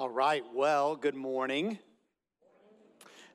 All right, well, good morning.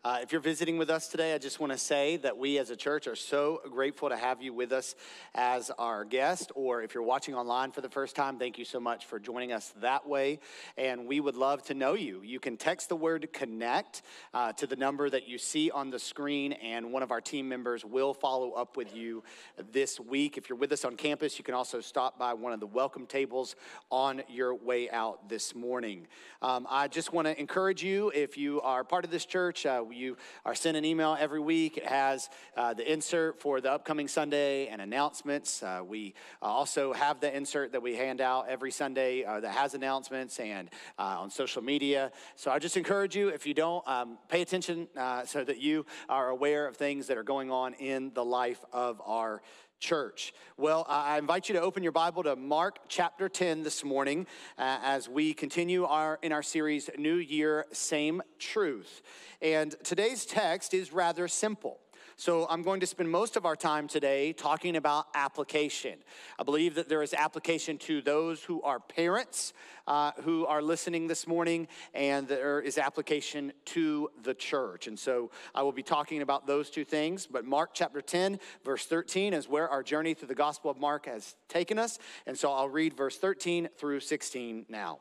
Uh, if you're visiting with us today, I just want to say that we as a church are so grateful to have you with us as our guest. Or if you're watching online for the first time, thank you so much for joining us that way. And we would love to know you. You can text the word connect uh, to the number that you see on the screen, and one of our team members will follow up with you this week. If you're with us on campus, you can also stop by one of the welcome tables on your way out this morning. Um, I just want to encourage you if you are part of this church, uh, you are sent an email every week. It has uh, the insert for the upcoming Sunday and announcements. Uh, we also have the insert that we hand out every Sunday uh, that has announcements and uh, on social media. So I just encourage you, if you don't, um, pay attention uh, so that you are aware of things that are going on in the life of our church. Well, I invite you to open your Bible to Mark chapter 10 this morning uh, as we continue our in our series New Year Same Truth. And today's text is rather simple. So I'm going to spend most of our time today talking about application. I believe that there is application to those who are parents uh, who are listening this morning, and there is application to the church. And so I will be talking about those two things. But Mark chapter 10, verse 13 is where our journey through the Gospel of Mark has taken us. And so I'll read verse 13 through 16 now.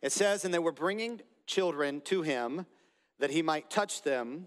It says, And they were bringing children to him that he might touch them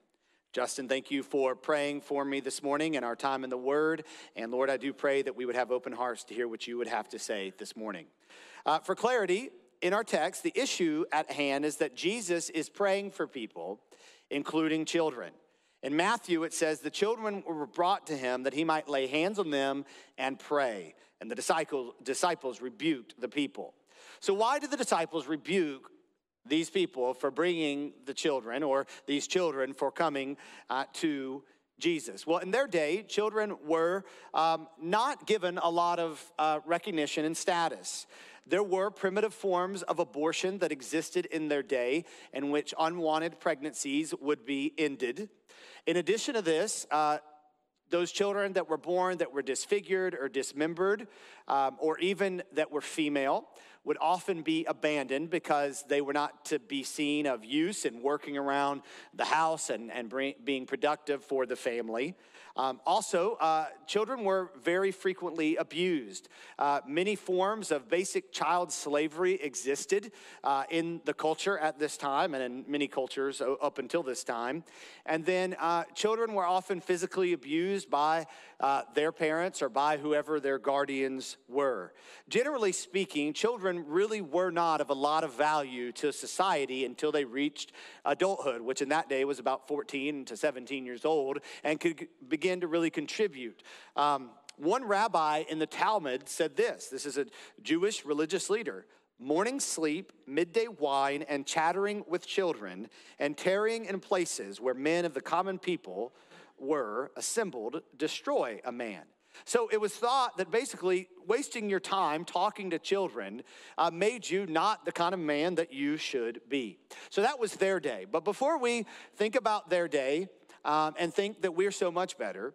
Justin, thank you for praying for me this morning and our time in the Word. And Lord, I do pray that we would have open hearts to hear what you would have to say this morning. Uh, for clarity, in our text, the issue at hand is that Jesus is praying for people, including children. In Matthew, it says the children were brought to him that he might lay hands on them and pray. And the disciples, disciples rebuked the people. So, why did the disciples rebuke these people for bringing the children or these children for coming uh, to Jesus. Well, in their day, children were um, not given a lot of uh, recognition and status. There were primitive forms of abortion that existed in their day in which unwanted pregnancies would be ended. In addition to this, uh, those children that were born that were disfigured or dismembered, um, or even that were female, would often be abandoned because they were not to be seen of use in working around the house and, and bring, being productive for the family. Um, also, uh, children were very frequently abused. Uh, many forms of basic child slavery existed uh, in the culture at this time and in many cultures up until this time. And then uh, children were often physically abused by uh, their parents or by whoever their guardians were. Generally speaking, children really were not of a lot of value to society until they reached adulthood, which in that day was about 14 to 17 years old, and could begin to really contribute. Um, one rabbi in the Talmud said this this is a Jewish religious leader morning sleep, midday wine, and chattering with children, and tarrying in places where men of the common people were assembled destroy a man. So it was thought that basically wasting your time talking to children uh, made you not the kind of man that you should be. So that was their day. But before we think about their day um, and think that we're so much better,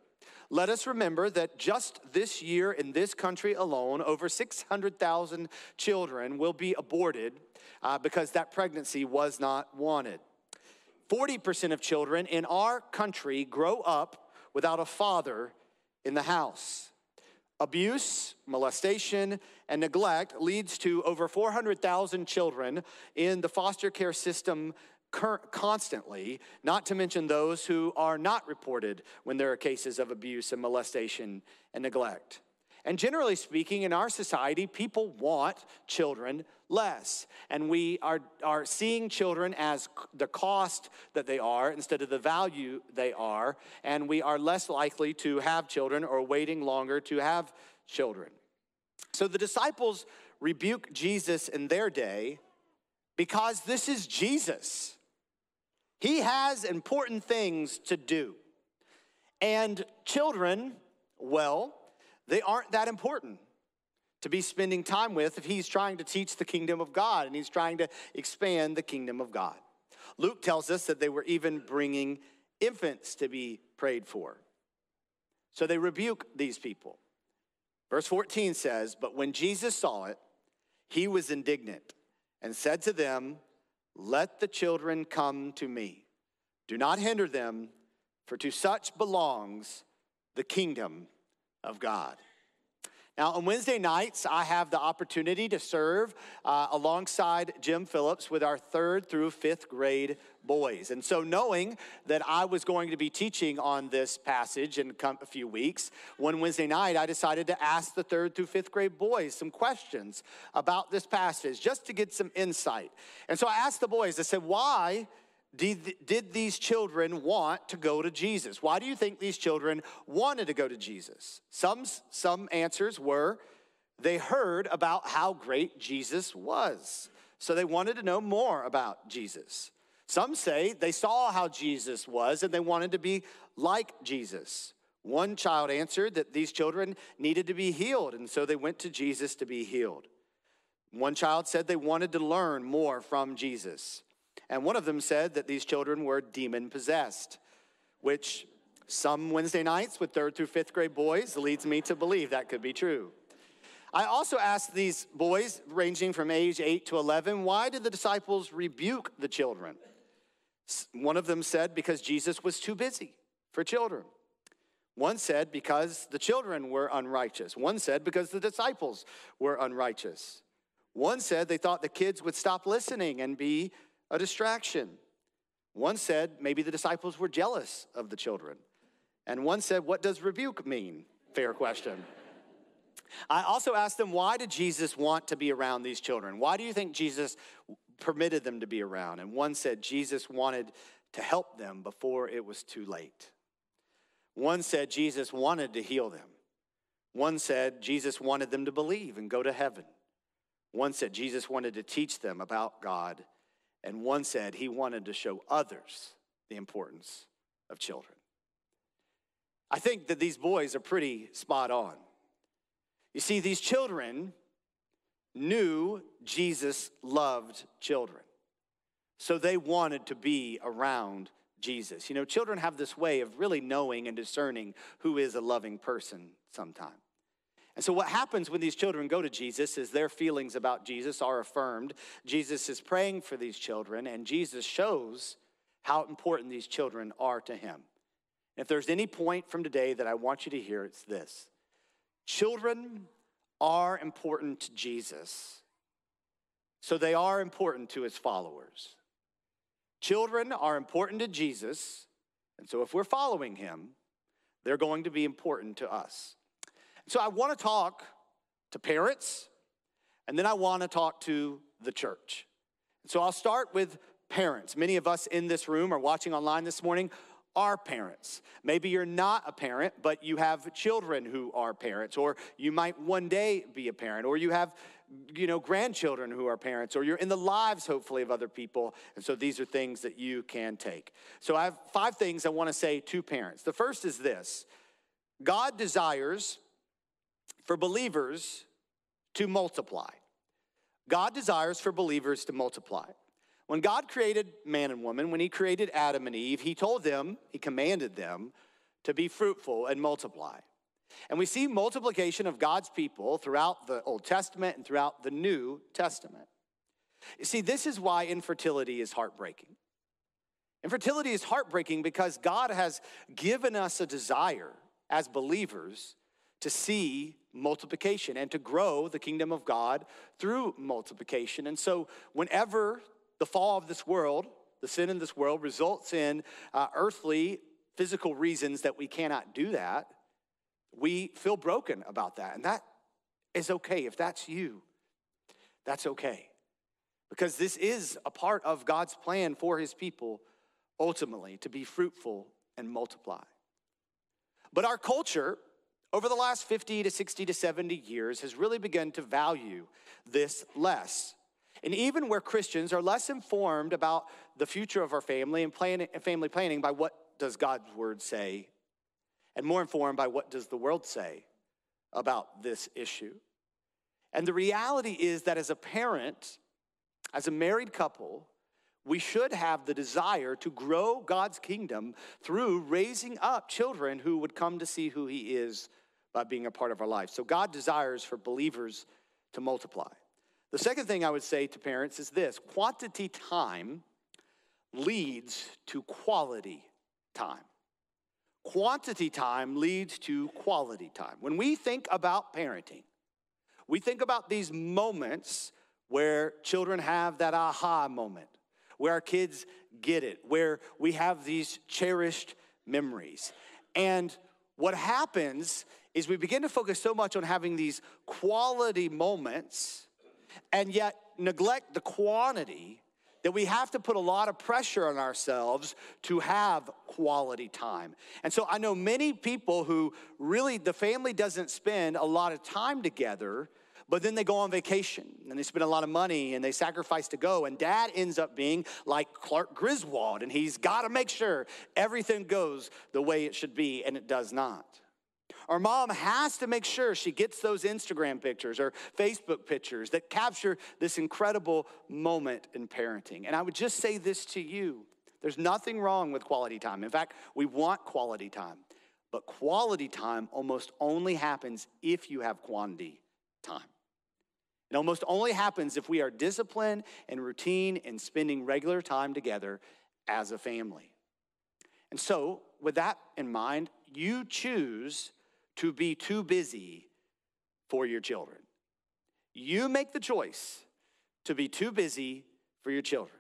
let us remember that just this year in this country alone, over 600,000 children will be aborted uh, because that pregnancy was not wanted. 40% of children in our country grow up without a father in the house. Abuse, molestation, and neglect leads to over 400,000 children in the foster care system constantly, not to mention those who are not reported when there are cases of abuse and molestation and neglect. And generally speaking, in our society, people want children less. And we are, are seeing children as the cost that they are instead of the value they are. And we are less likely to have children or waiting longer to have children. So the disciples rebuke Jesus in their day because this is Jesus. He has important things to do. And children, well, they aren't that important to be spending time with if he's trying to teach the kingdom of God and he's trying to expand the kingdom of God. Luke tells us that they were even bringing infants to be prayed for. So they rebuke these people. Verse 14 says, But when Jesus saw it, he was indignant and said to them, Let the children come to me. Do not hinder them, for to such belongs the kingdom of God. Now, on Wednesday nights, I have the opportunity to serve uh, alongside Jim Phillips with our third through fifth grade boys. And so, knowing that I was going to be teaching on this passage in a few weeks, one Wednesday night, I decided to ask the third through fifth grade boys some questions about this passage just to get some insight. And so, I asked the boys, I said, why? Did, did these children want to go to Jesus? Why do you think these children wanted to go to Jesus? Some, some answers were they heard about how great Jesus was. So they wanted to know more about Jesus. Some say they saw how Jesus was and they wanted to be like Jesus. One child answered that these children needed to be healed, and so they went to Jesus to be healed. One child said they wanted to learn more from Jesus. And one of them said that these children were demon possessed, which some Wednesday nights with third through fifth grade boys leads me to believe that could be true. I also asked these boys, ranging from age 8 to 11, why did the disciples rebuke the children? One of them said, because Jesus was too busy for children. One said, because the children were unrighteous. One said, because the disciples were unrighteous. One said they thought the kids would stop listening and be a distraction. One said maybe the disciples were jealous of the children. And one said, What does rebuke mean? Fair question. I also asked them, Why did Jesus want to be around these children? Why do you think Jesus permitted them to be around? And one said, Jesus wanted to help them before it was too late. One said, Jesus wanted to heal them. One said, Jesus wanted them to believe and go to heaven. One said, Jesus wanted to teach them about God and one said he wanted to show others the importance of children. I think that these boys are pretty spot on. You see, these children knew Jesus loved children. So they wanted to be around Jesus. You know, children have this way of really knowing and discerning who is a loving person sometimes. And so, what happens when these children go to Jesus is their feelings about Jesus are affirmed. Jesus is praying for these children, and Jesus shows how important these children are to him. If there's any point from today that I want you to hear, it's this children are important to Jesus, so they are important to his followers. Children are important to Jesus, and so if we're following him, they're going to be important to us. So I want to talk to parents, and then I want to talk to the church. So I'll start with parents. Many of us in this room are watching online this morning are parents. Maybe you're not a parent, but you have children who are parents, or you might one day be a parent, or you have you know grandchildren who are parents or you're in the lives hopefully of other people and so these are things that you can take so i have five things i want to say to parents the first is this god desires for believers to multiply. God desires for believers to multiply. When God created man and woman, when He created Adam and Eve, He told them, He commanded them to be fruitful and multiply. And we see multiplication of God's people throughout the Old Testament and throughout the New Testament. You see, this is why infertility is heartbreaking. Infertility is heartbreaking because God has given us a desire as believers to see multiplication and to grow the kingdom of God through multiplication. And so, whenever the fall of this world, the sin in this world, results in uh, earthly, physical reasons that we cannot do that, we feel broken about that. And that is okay. If that's you, that's okay. Because this is a part of God's plan for his people ultimately to be fruitful and multiply. But our culture over the last 50 to 60 to 70 years has really begun to value this less. And even where Christians are less informed about the future of our family and plan, family planning by what does God's word say, and more informed by what does the world say about this issue. And the reality is that as a parent, as a married couple, we should have the desire to grow God's kingdom through raising up children who would come to see who He is by being a part of our life. So God desires for believers to multiply. The second thing I would say to parents is this quantity time leads to quality time. Quantity time leads to quality time. When we think about parenting, we think about these moments where children have that aha moment, where our kids get it, where we have these cherished memories. And what happens is we begin to focus so much on having these quality moments and yet neglect the quantity that we have to put a lot of pressure on ourselves to have quality time. And so I know many people who really, the family doesn't spend a lot of time together but then they go on vacation and they spend a lot of money and they sacrifice to go. And dad ends up being like Clark Griswold and he's got to make sure everything goes the way it should be, and it does not. Our mom has to make sure she gets those Instagram pictures or Facebook pictures that capture this incredible moment in parenting. And I would just say this to you there's nothing wrong with quality time. In fact, we want quality time. But quality time almost only happens if you have quantity time. It almost only happens if we are disciplined and routine and spending regular time together as a family. And so, with that in mind, you choose to be too busy for your children. You make the choice to be too busy for your children.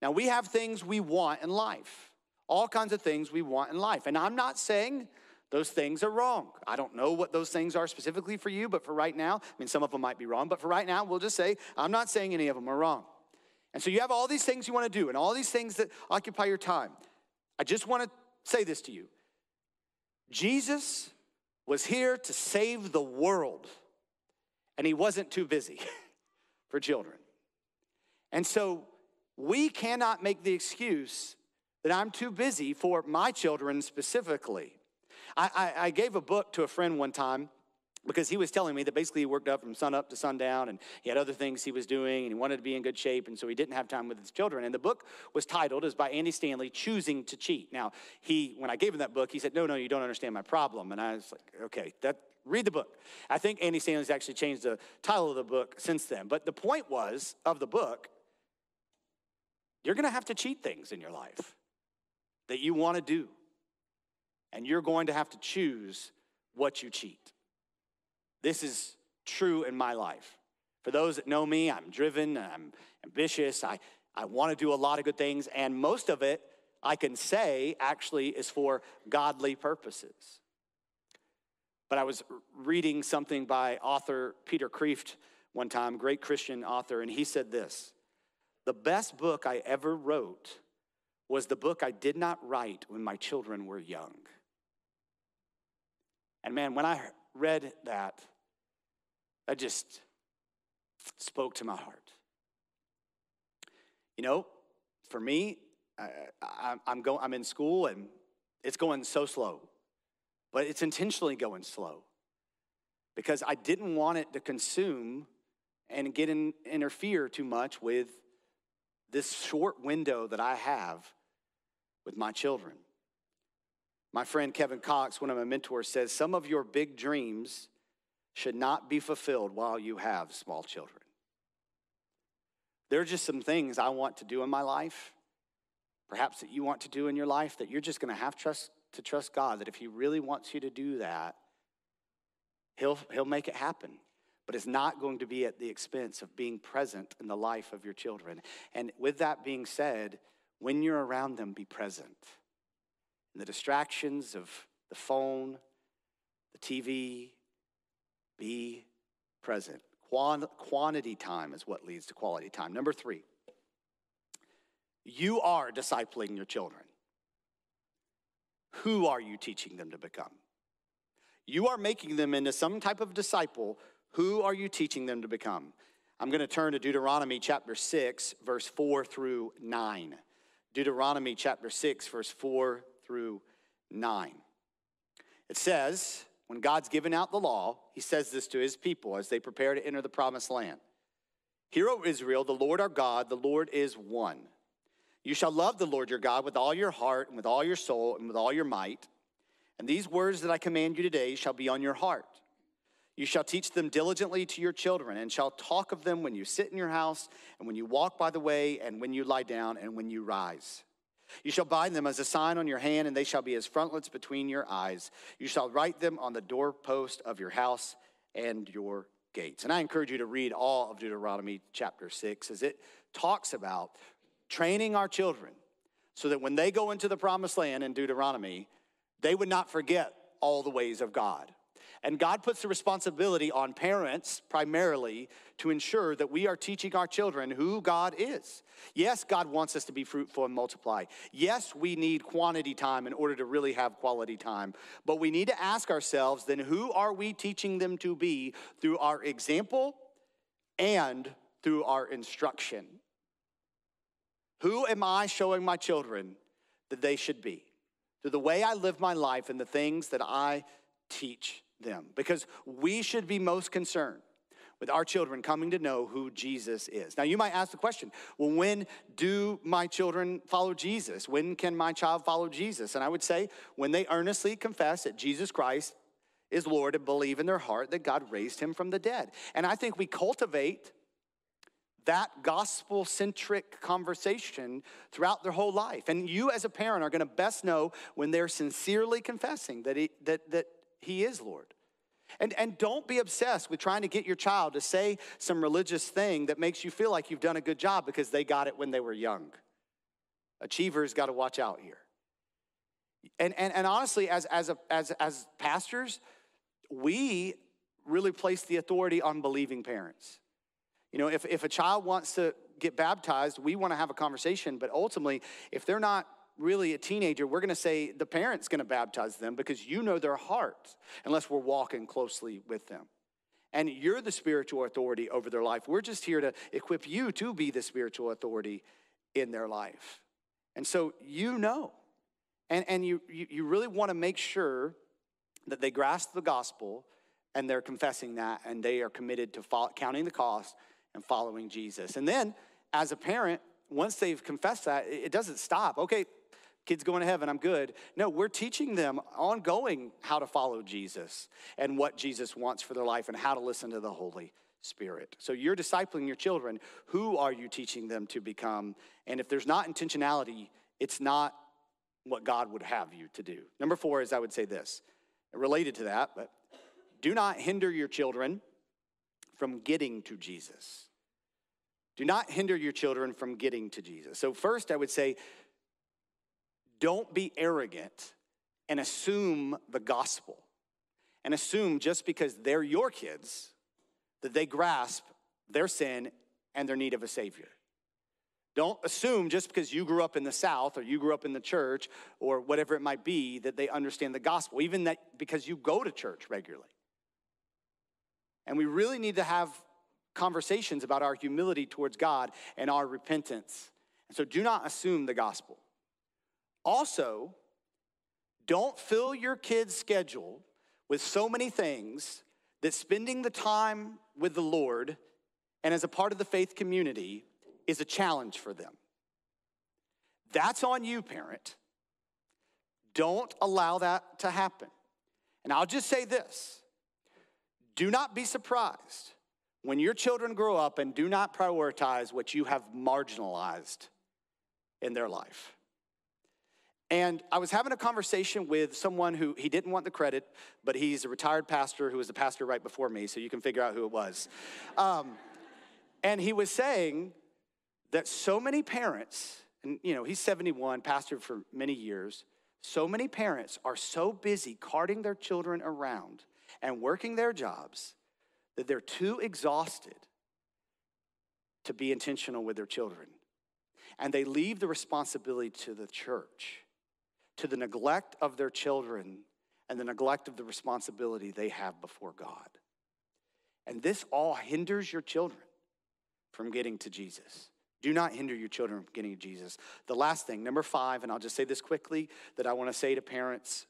Now, we have things we want in life, all kinds of things we want in life. And I'm not saying those things are wrong. I don't know what those things are specifically for you, but for right now, I mean, some of them might be wrong, but for right now, we'll just say, I'm not saying any of them are wrong. And so you have all these things you want to do and all these things that occupy your time. I just want to say this to you Jesus was here to save the world, and he wasn't too busy for children. And so we cannot make the excuse that I'm too busy for my children specifically. I, I, I gave a book to a friend one time because he was telling me that basically he worked up from sun up to sundown and he had other things he was doing and he wanted to be in good shape and so he didn't have time with his children. And the book was titled is by andy stanley choosing to cheat. Now he when i gave him that book he said no no you don't understand my problem. And i was like okay that read the book. I think andy stanley's actually changed the title of the book since then. But the point was of the book you're going to have to cheat things in your life that you want to do and you're going to have to choose what you cheat. This is true in my life. For those that know me, I'm driven, I'm ambitious, I, I want to do a lot of good things, and most of it I can say actually is for godly purposes. But I was reading something by author Peter Kreeft one time, great Christian author, and he said this The best book I ever wrote was the book I did not write when my children were young. And man, when I read that, that just spoke to my heart. You know, for me, I, am going, I'm in school and it's going so slow, but it's intentionally going slow because I didn't want it to consume and get in, interfere too much with this short window that I have with my children. My friend Kevin Cox, one of my mentors, says some of your big dreams should not be fulfilled while you have small children. There are just some things I want to do in my life, perhaps that you want to do in your life, that you're just going to have trust to trust God that if He really wants you to do that, He'll, he'll make it happen. But it's not going to be at the expense of being present in the life of your children. And with that being said, when you're around them, be present and the distractions of the phone, the TV, be present. quantity time is what leads to quality time. Number three, you are discipling your children. Who are you teaching them to become? You are making them into some type of disciple. Who are you teaching them to become? I'm going to turn to Deuteronomy chapter 6, verse 4 through 9. Deuteronomy chapter 6, verse 4 through 9. It says, when God's given out the law, he says this to his people as they prepare to enter the promised land. Hear, O Israel, the Lord our God, the Lord is one. You shall love the Lord your God with all your heart and with all your soul and with all your might. And these words that I command you today shall be on your heart. You shall teach them diligently to your children, and shall talk of them when you sit in your house, and when you walk by the way, and when you lie down, and when you rise. You shall bind them as a sign on your hand, and they shall be as frontlets between your eyes. You shall write them on the doorpost of your house and your gates. And I encourage you to read all of Deuteronomy chapter 6 as it talks about training our children so that when they go into the promised land in Deuteronomy, they would not forget all the ways of God. And God puts the responsibility on parents primarily to ensure that we are teaching our children who God is. Yes, God wants us to be fruitful and multiply. Yes, we need quantity time in order to really have quality time. But we need to ask ourselves then who are we teaching them to be through our example and through our instruction? Who am I showing my children that they should be? Through the way I live my life and the things that I teach them because we should be most concerned with our children coming to know who Jesus is. Now, you might ask the question well, when do my children follow Jesus? When can my child follow Jesus? And I would say, when they earnestly confess that Jesus Christ is Lord and believe in their heart that God raised him from the dead. And I think we cultivate that gospel centric conversation throughout their whole life. And you, as a parent, are going to best know when they're sincerely confessing that, he, that, that he is Lord. And, and don't be obsessed with trying to get your child to say some religious thing that makes you feel like you've done a good job because they got it when they were young. Achievers got to watch out here. And, and, and honestly, as, as, a, as, as pastors, we really place the authority on believing parents. You know, if, if a child wants to get baptized, we want to have a conversation, but ultimately, if they're not really a teenager, we're going to say the parent's going to baptize them because you know their heart, unless we're walking closely with them. And you're the spiritual authority over their life. We're just here to equip you to be the spiritual authority in their life. And so you know. And, and you, you, you really want to make sure that they grasp the gospel and they're confessing that and they are committed to follow, counting the cost and following Jesus. And then, as a parent, once they've confessed that, it doesn't stop. Okay, kids going to heaven, I'm good. No, we're teaching them ongoing how to follow Jesus and what Jesus wants for their life and how to listen to the Holy Spirit. So you're discipling your children. Who are you teaching them to become? And if there's not intentionality, it's not what God would have you to do. Number four is I would say this, related to that, but do not hinder your children from getting to Jesus. Do not hinder your children from getting to Jesus. So, first, I would say, don't be arrogant and assume the gospel and assume just because they're your kids that they grasp their sin and their need of a savior. Don't assume just because you grew up in the South or you grew up in the church or whatever it might be that they understand the gospel, even that because you go to church regularly. And we really need to have conversations about our humility towards God and our repentance. And so do not assume the gospel. Also, don't fill your kids' schedule with so many things that spending the time with the Lord and as a part of the faith community is a challenge for them. That's on you, parent. Don't allow that to happen. And I'll just say this do not be surprised when your children grow up and do not prioritize what you have marginalized in their life. And I was having a conversation with someone who he didn't want the credit, but he's a retired pastor who was the pastor right before me, so you can figure out who it was. Um, and he was saying that so many parents, and you know, he's 71, pastored for many years, so many parents are so busy carting their children around and working their jobs that they're too exhausted to be intentional with their children. And they leave the responsibility to the church to the neglect of their children and the neglect of the responsibility they have before God. And this all hinders your children from getting to Jesus. Do not hinder your children from getting to Jesus. The last thing, number five, and I'll just say this quickly that I want to say to parents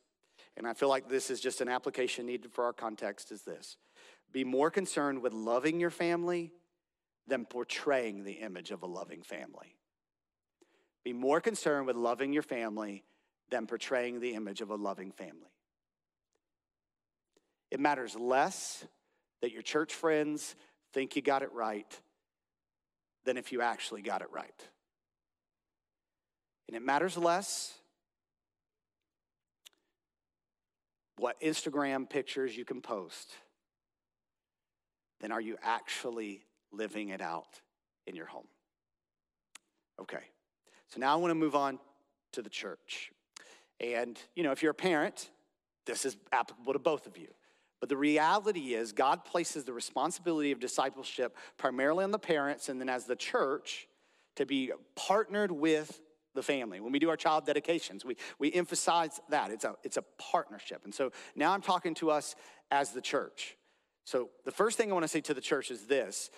and I feel like this is just an application needed for our context, is this be more concerned with loving your family than portraying the image of a loving family. Be more concerned with loving your family than portraying the image of a loving family. It matters less that your church friends think you got it right than if you actually got it right. And it matters less what Instagram pictures you can post than are you actually living it out in your home. Okay, so now I want to move on to the church. And, you know, if you're a parent, this is applicable to both of you. But the reality is, God places the responsibility of discipleship primarily on the parents and then as the church to be partnered with the family. When we do our child dedications, we, we emphasize that. It's a, it's a partnership. And so now I'm talking to us as the church. So the first thing I want to say to the church is this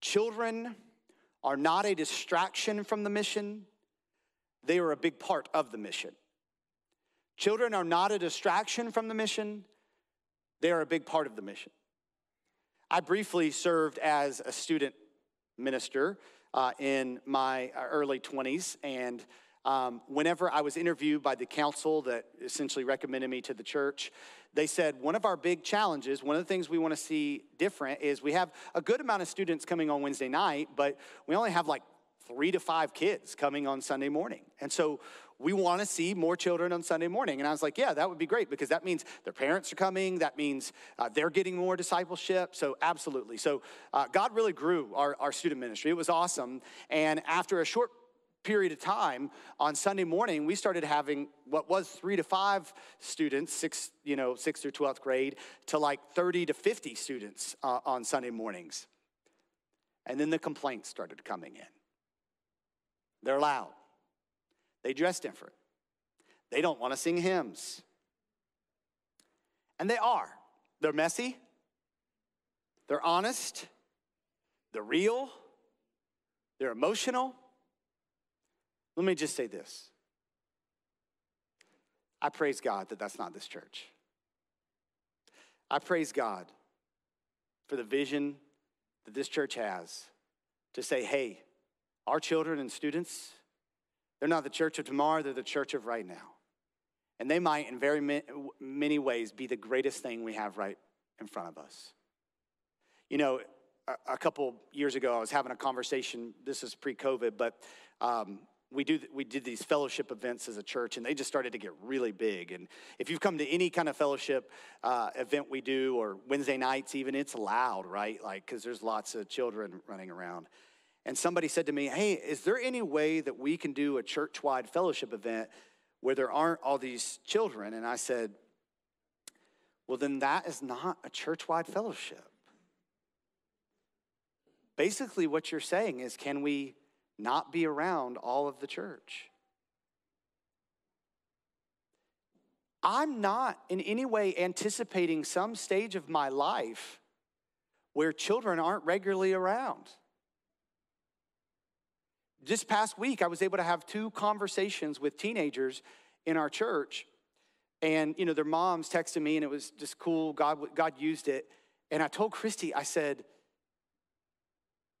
children are not a distraction from the mission, they are a big part of the mission. Children are not a distraction from the mission, they are a big part of the mission. I briefly served as a student minister uh, in my uh, early 20s, and um, whenever I was interviewed by the council that essentially recommended me to the church, they said one of our big challenges, one of the things we want to see different is we have a good amount of students coming on Wednesday night, but we only have like three to five kids coming on Sunday morning. And so we want to see more children on Sunday morning. And I was like, yeah, that would be great because that means their parents are coming. That means uh, they're getting more discipleship. So, absolutely. So, uh, God really grew our, our student ministry. It was awesome. And after a short period of time on Sunday morning, we started having what was three to five students, six, you know, sixth through 12th grade, to like 30 to 50 students uh, on Sunday mornings. And then the complaints started coming in. They're loud. They dress different. They don't want to sing hymns. And they are. They're messy. They're honest. They're real. They're emotional. Let me just say this I praise God that that's not this church. I praise God for the vision that this church has to say, hey, our children and students, they're not the church of tomorrow, they're the church of right now. And they might, in very many ways, be the greatest thing we have right in front of us. You know, a couple years ago, I was having a conversation. This is pre COVID, but um, we, do, we did these fellowship events as a church, and they just started to get really big. And if you've come to any kind of fellowship uh, event we do, or Wednesday nights even, it's loud, right? Like, because there's lots of children running around and somebody said to me, Hey, is there any way that we can do a church wide fellowship event where there aren't all these children? And I said, Well, then that is not a church wide fellowship. Basically, what you're saying is, can we not be around all of the church? I'm not in any way anticipating some stage of my life where children aren't regularly around. This past week, I was able to have two conversations with teenagers in our church. And, you know, their moms texted me, and it was just cool. God, God used it. And I told Christy, I said,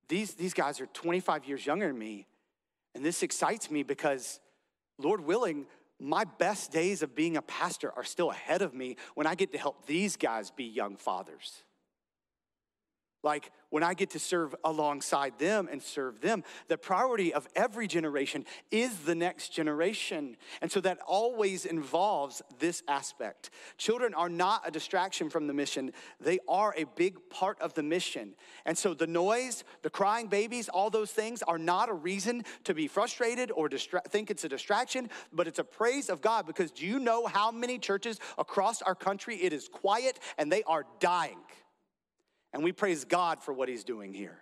these, these guys are 25 years younger than me. And this excites me because, Lord willing, my best days of being a pastor are still ahead of me when I get to help these guys be young fathers. Like when I get to serve alongside them and serve them, the priority of every generation is the next generation. And so that always involves this aspect. Children are not a distraction from the mission, they are a big part of the mission. And so the noise, the crying babies, all those things are not a reason to be frustrated or distra- think it's a distraction, but it's a praise of God because do you know how many churches across our country it is quiet and they are dying? And we praise God for what he's doing here.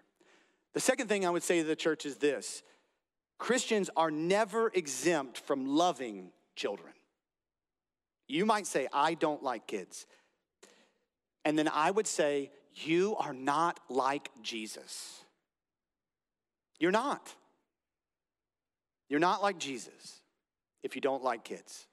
The second thing I would say to the church is this Christians are never exempt from loving children. You might say, I don't like kids. And then I would say, You are not like Jesus. You're not. You're not like Jesus if you don't like kids.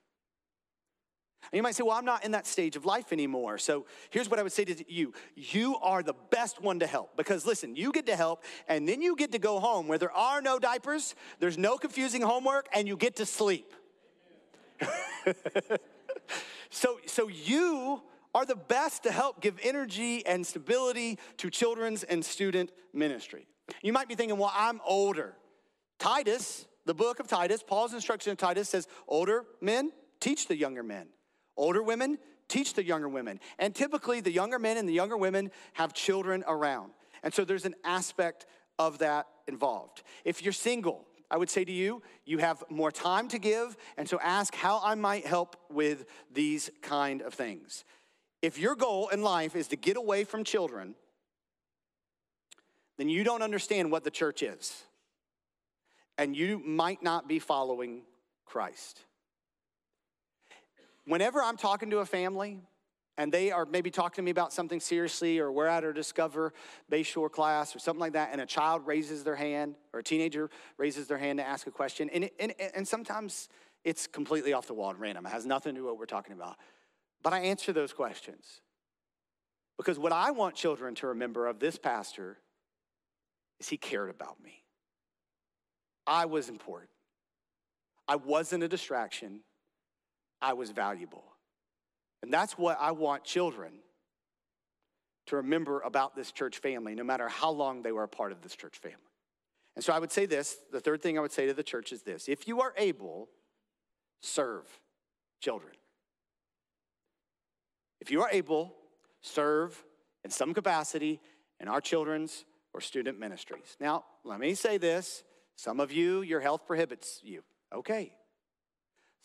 And you might say, well, I'm not in that stage of life anymore. So here's what I would say to you you are the best one to help because listen, you get to help and then you get to go home where there are no diapers, there's no confusing homework, and you get to sleep. so, so you are the best to help give energy and stability to children's and student ministry. You might be thinking, well, I'm older. Titus, the book of Titus, Paul's instruction in Titus says, older men, teach the younger men. Older women, teach the younger women. And typically, the younger men and the younger women have children around. And so there's an aspect of that involved. If you're single, I would say to you, you have more time to give, and so ask how I might help with these kind of things. If your goal in life is to get away from children, then you don't understand what the church is. And you might not be following Christ. Whenever I'm talking to a family and they are maybe talking to me about something seriously, or we're at a Discover Bayshore class or something like that, and a child raises their hand or a teenager raises their hand to ask a question, and, and, and sometimes it's completely off the wall and random. It has nothing to do with what we're talking about. But I answer those questions because what I want children to remember of this pastor is he cared about me. I was important. I wasn't a distraction. I was valuable. And that's what I want children to remember about this church family, no matter how long they were a part of this church family. And so I would say this the third thing I would say to the church is this if you are able, serve children. If you are able, serve in some capacity in our children's or student ministries. Now, let me say this some of you, your health prohibits you. Okay.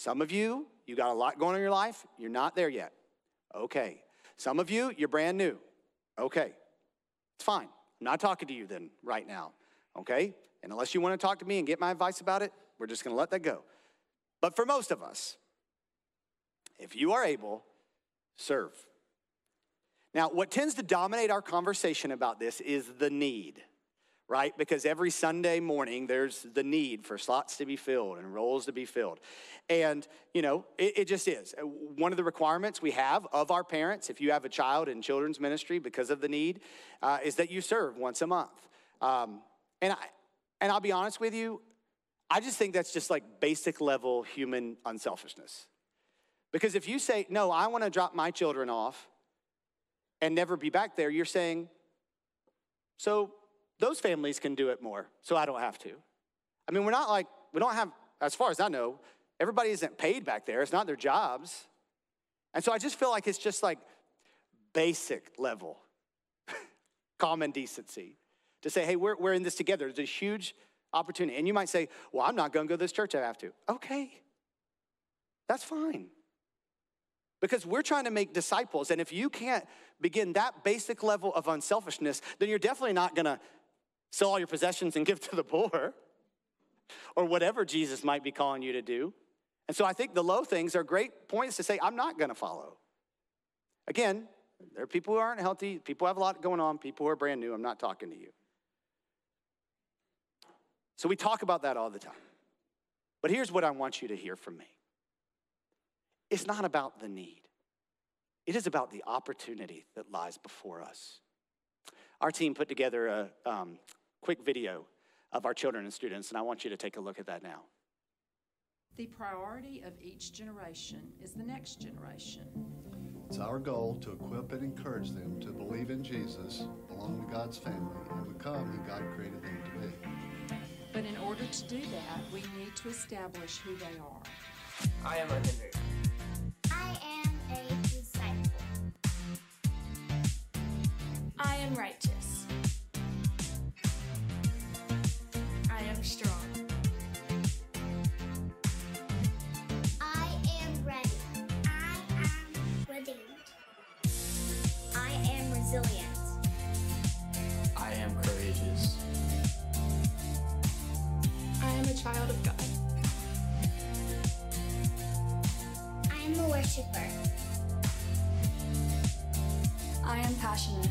Some of you, you got a lot going on in your life, you're not there yet. Okay. Some of you, you're brand new. Okay. It's fine. I'm not talking to you then right now. Okay? And unless you want to talk to me and get my advice about it, we're just going to let that go. But for most of us, if you are able, serve. Now, what tends to dominate our conversation about this is the need right? Because every Sunday morning there's the need for slots to be filled and roles to be filled. And, you know, it, it, just is. Uh, one of the requirements we have of our parents, if you have a child in children's ministry because of the need, uh, is that you serve once a month. Um, and, I, and I'll be honest with you, I just think that's just like basic level human unselfishness. Because if you say, no, I want to drop my children off and never be back there, you're saying, so those families can do it more, so I don't have to. I mean, we're not like, we don't have, as far as I know, everybody isn't paid back there. It's not their jobs. And so I just feel like it's just like basic level common decency to say, hey, we're, we're in this together. There's a huge opportunity. And you might say, well, I'm not going to go to this church. I have to. Okay, that's fine. Because we're trying to make disciples. And if you can't begin that basic level of unselfishness, then you're definitely not going to Sell all your possessions and give to the poor, or whatever Jesus might be calling you to do. And so I think the low things are great points to say, I'm not gonna follow. Again, there are people who aren't healthy, people have a lot going on, people who are brand new. I'm not talking to you. So we talk about that all the time. But here's what I want you to hear from me it's not about the need, it is about the opportunity that lies before us. Our team put together a, um, quick video of our children and students, and I want you to take a look at that now. The priority of each generation is the next generation. It's our goal to equip and encourage them to believe in Jesus, belong to God's family, and become who God created them to be. But in order to do that, we need to establish who they are. I am Henry. I am a disciple. I am righteous. Child of God. I am a worshiper. I am passionate.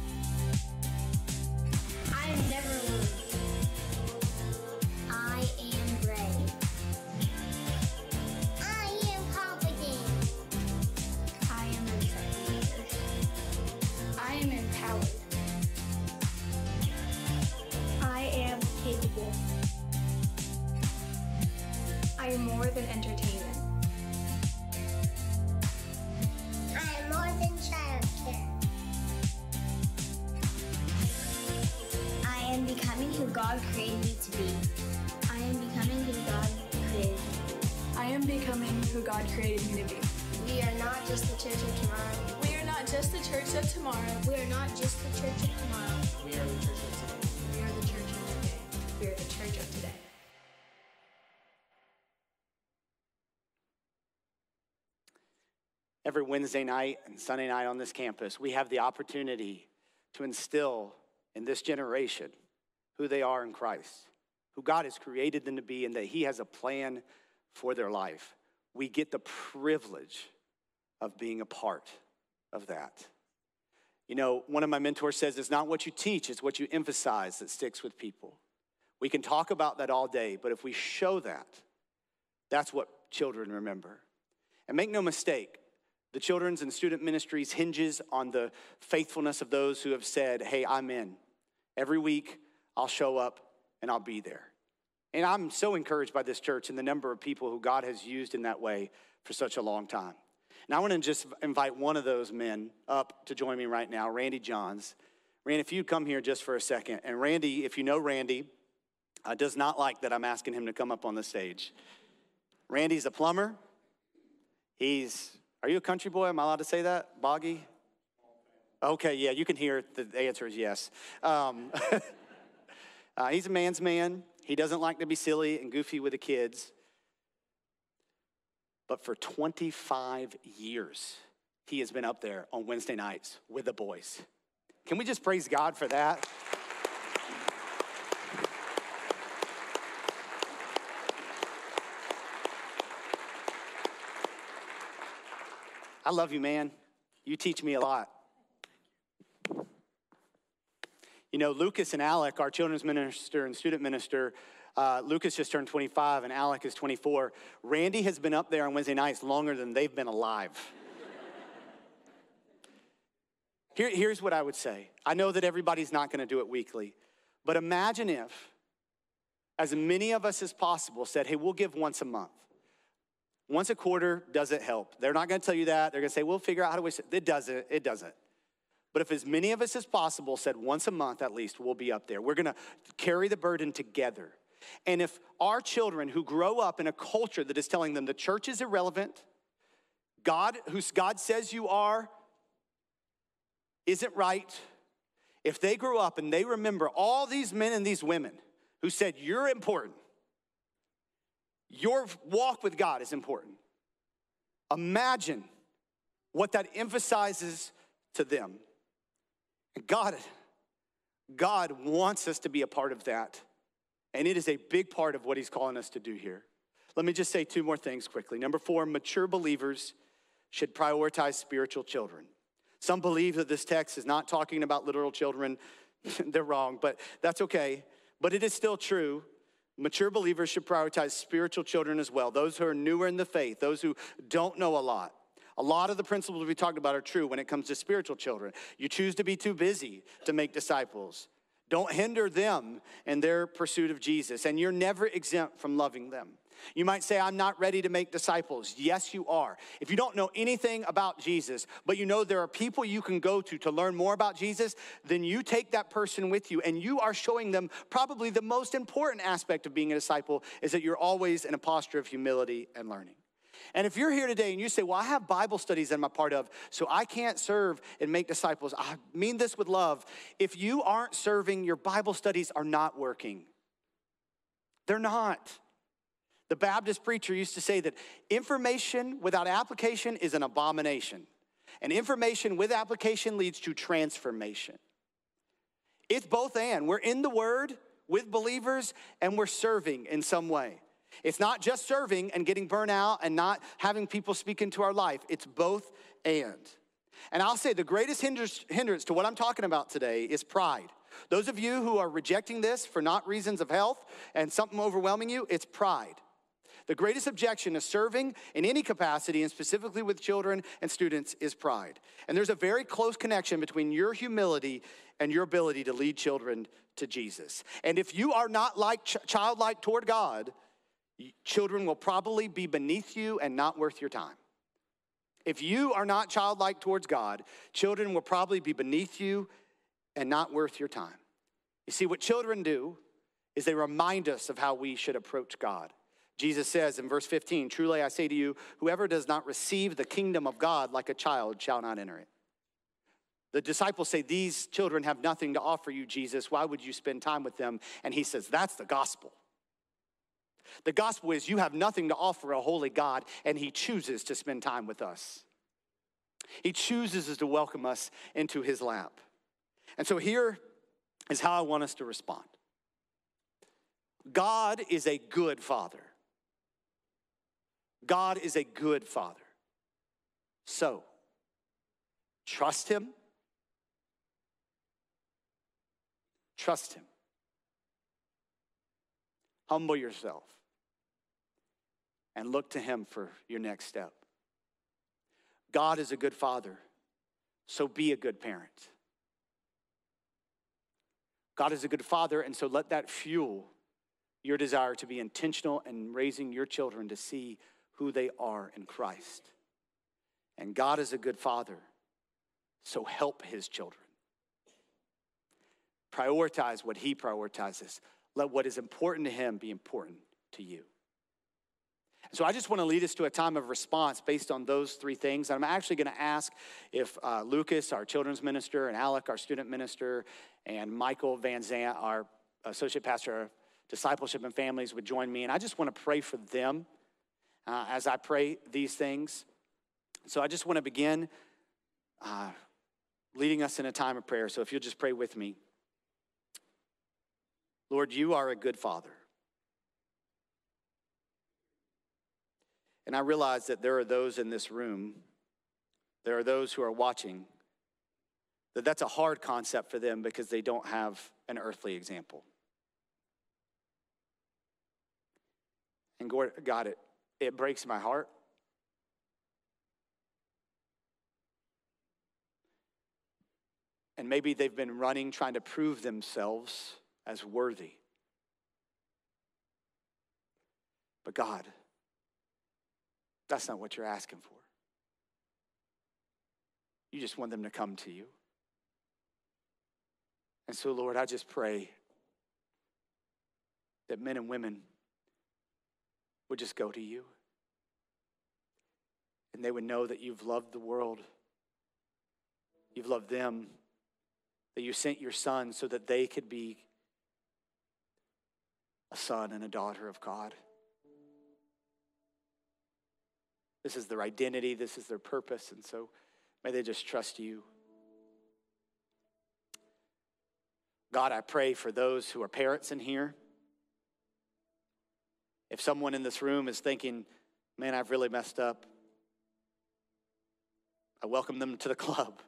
Every Wednesday night and Sunday night on this campus, we have the opportunity to instill in this generation who they are in Christ, who God has created them to be, and that He has a plan for their life. We get the privilege of being a part of that. You know, one of my mentors says it's not what you teach, it's what you emphasize that sticks with people. We can talk about that all day, but if we show that, that's what children remember. And make no mistake, the children's and student ministries hinges on the faithfulness of those who have said, Hey, I'm in. Every week, I'll show up and I'll be there. And I'm so encouraged by this church and the number of people who God has used in that way for such a long time. And I want to just invite one of those men up to join me right now, Randy Johns. Randy, if you'd come here just for a second. And Randy, if you know Randy, uh, does not like that I'm asking him to come up on the stage. Randy's a plumber. He's, are you a country boy? Am I allowed to say that? Boggy? Okay, yeah, you can hear it. The answer is yes. Um, uh, he's a man's man. He doesn't like to be silly and goofy with the kids. But for 25 years, he has been up there on Wednesday nights with the boys. Can we just praise God for that? I love you, man. You teach me a lot. You know, Lucas and Alec, our children's minister and student minister, uh, Lucas just turned 25 and Alec is 24. Randy has been up there on Wednesday nights longer than they've been alive. Here, here's what I would say I know that everybody's not going to do it weekly, but imagine if, as many of us as possible, said, hey, we'll give once a month. Once a quarter doesn't help. They're not to tell you that. They're to say, we'll figure out how to waste it. It doesn't. It doesn't. But if as many of us as possible said once a month at least, we'll be up there. We're to carry the burden together. And if our children who grow up in a culture that is telling them the church is irrelevant, God, who God says you are, isn't right, if they grow up and they remember all these men and these women who said, You're important, your walk with God is important. Imagine what that emphasizes to them. God, God wants us to be a part of that. And it is a big part of what he's calling us to do here. Let me just say two more things quickly. Number four, mature believers should prioritize spiritual children. Some believe that this text is not talking about literal children. They're wrong, but that's okay. But it is still true. Mature believers should prioritize spiritual children as well, those who are newer in the faith, those who don't know a lot. A lot of the principles we talked about are true when it comes to spiritual children. You choose to be too busy to make disciples. Don't hinder them in their pursuit of Jesus, and you're never exempt from loving them. You might say, I'm not ready to make disciples. Yes, you are. If you don't know anything about Jesus, but you know there are people you can go to to learn more about Jesus, then you take that person with you and you are showing them probably the most important aspect of being a disciple is that you're always in a posture of humility and learning. And if you're here today and you say, Well, I have Bible studies that I'm a part of, so I can't serve and make disciples, I mean this with love. If you aren't serving, your Bible studies are not working. They're not. The Baptist preacher used to say that information without application is an abomination, and information with application leads to transformation. It's both and. We're in the Word with believers, and we're serving in some way. It's not just serving and getting burnt out and not having people speak into our life, it's both and. And I'll say the greatest hindrance to what I'm talking about today is pride. Those of you who are rejecting this for not reasons of health and something overwhelming you, it's pride. The greatest objection to serving in any capacity, and specifically with children and students, is pride. And there's a very close connection between your humility and your ability to lead children to Jesus. And if you are not like ch- childlike toward God, children will probably be beneath you and not worth your time. If you are not childlike towards God, children will probably be beneath you and not worth your time. You see, what children do is they remind us of how we should approach God. Jesus says in verse 15, Truly I say to you, whoever does not receive the kingdom of God like a child shall not enter it. The disciples say, These children have nothing to offer you, Jesus. Why would you spend time with them? And he says, That's the gospel. The gospel is you have nothing to offer a holy God, and he chooses to spend time with us. He chooses to welcome us into his lap. And so here is how I want us to respond God is a good father. God is a good father. So, trust him. Trust him. Humble yourself and look to him for your next step. God is a good father, so be a good parent. God is a good father, and so let that fuel your desire to be intentional in raising your children to see who they are in Christ. And God is a good father, so help his children. Prioritize what he prioritizes. Let what is important to him be important to you. So I just want to lead us to a time of response based on those three things. I'm actually going to ask if uh, Lucas, our children's minister, and Alec, our student minister, and Michael Van Zant, our associate pastor of discipleship and families, would join me. And I just want to pray for them uh, as I pray these things. So I just want to begin uh, leading us in a time of prayer. So if you'll just pray with me. Lord, you are a good father. And I realize that there are those in this room, there are those who are watching, that that's a hard concept for them because they don't have an earthly example. And God, it, it breaks my heart. And maybe they've been running, trying to prove themselves as worthy. But God, that's not what you're asking for. You just want them to come to you. And so, Lord, I just pray that men and women would just go to you. And they would know that you've loved the world, you've loved them, that you sent your son so that they could be a son and a daughter of God. This is their identity, this is their purpose, and so may they just trust you. God, I pray for those who are parents in here. If someone in this room is thinking, man, I've really messed up, I welcome them to the club.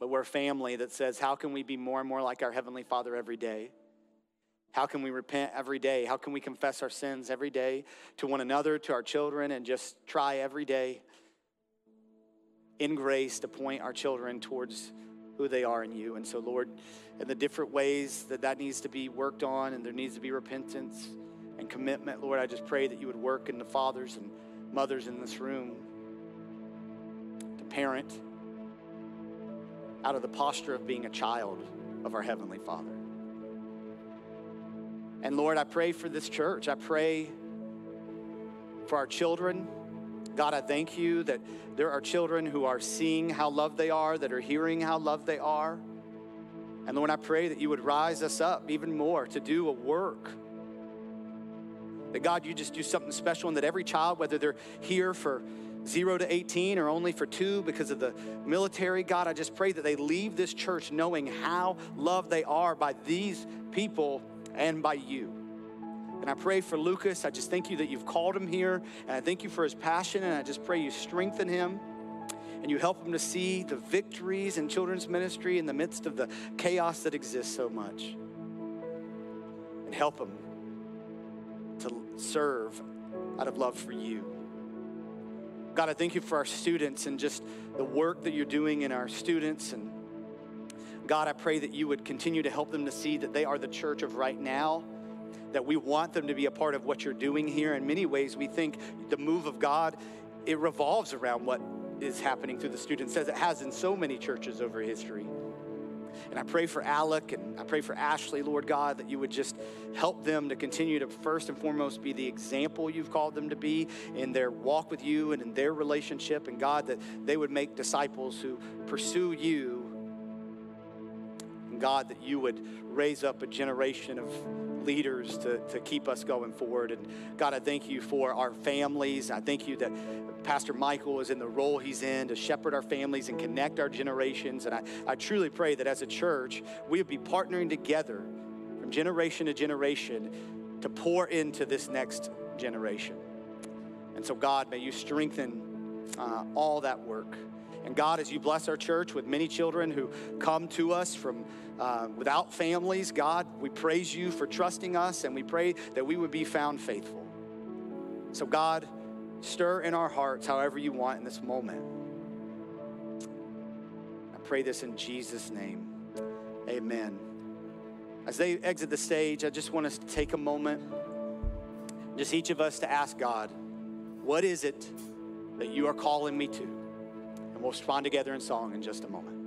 But we're a family that says, how can we be more and more like our Heavenly Father every day? How can we repent every day? How can we confess our sins every day to one another, to our children, and just try every day in grace to point our children towards who they are in you? And so, Lord, in the different ways that that needs to be worked on and there needs to be repentance and commitment, Lord, I just pray that you would work in the fathers and mothers in this room to parent out of the posture of being a child of our Heavenly Father. And Lord, I pray for this church. I pray for our children. God, I thank you that there are children who are seeing how loved they are, that are hearing how loved they are. And Lord, I pray that you would rise us up even more to do a work. That God, you just do something special, and that every child, whether they're here for zero to 18 or only for two because of the military, God, I just pray that they leave this church knowing how loved they are by these people and by you. And I pray for Lucas. I just thank you that you've called him here. And I thank you for his passion. And I just pray you strengthen him and you help him to see the victories in children's ministry in the midst of the chaos that exists so much. And help him to serve out of love for you. God, I thank you for our students and just the work that you're doing in our students and God, I pray that you would continue to help them to see that they are the church of right now, that we want them to be a part of what you're doing here. In many ways, we think the move of God, it revolves around what is happening through the students, as it has in so many churches over history. And I pray for Alec and I pray for Ashley, Lord God, that you would just help them to continue to first and foremost be the example you've called them to be in their walk with you and in their relationship. And God, that they would make disciples who pursue you. And God, that you would raise up a generation of leaders to, to keep us going forward. And God, I thank you for our families. I thank you that Pastor Michael is in the role he's in to shepherd our families and connect our generations. And I, I truly pray that as a church, we would be partnering together from generation to generation to pour into this next generation. And so, God, may you strengthen uh, all that work. And God, as you bless our church with many children who come to us from uh, without families, God, we praise you for trusting us and we pray that we would be found faithful. So, God, stir in our hearts however you want in this moment. I pray this in Jesus' name. Amen. As they exit the stage, I just want us to take a moment, just each of us to ask God, what is it that you are calling me to? And we'll respond together in song in just a moment.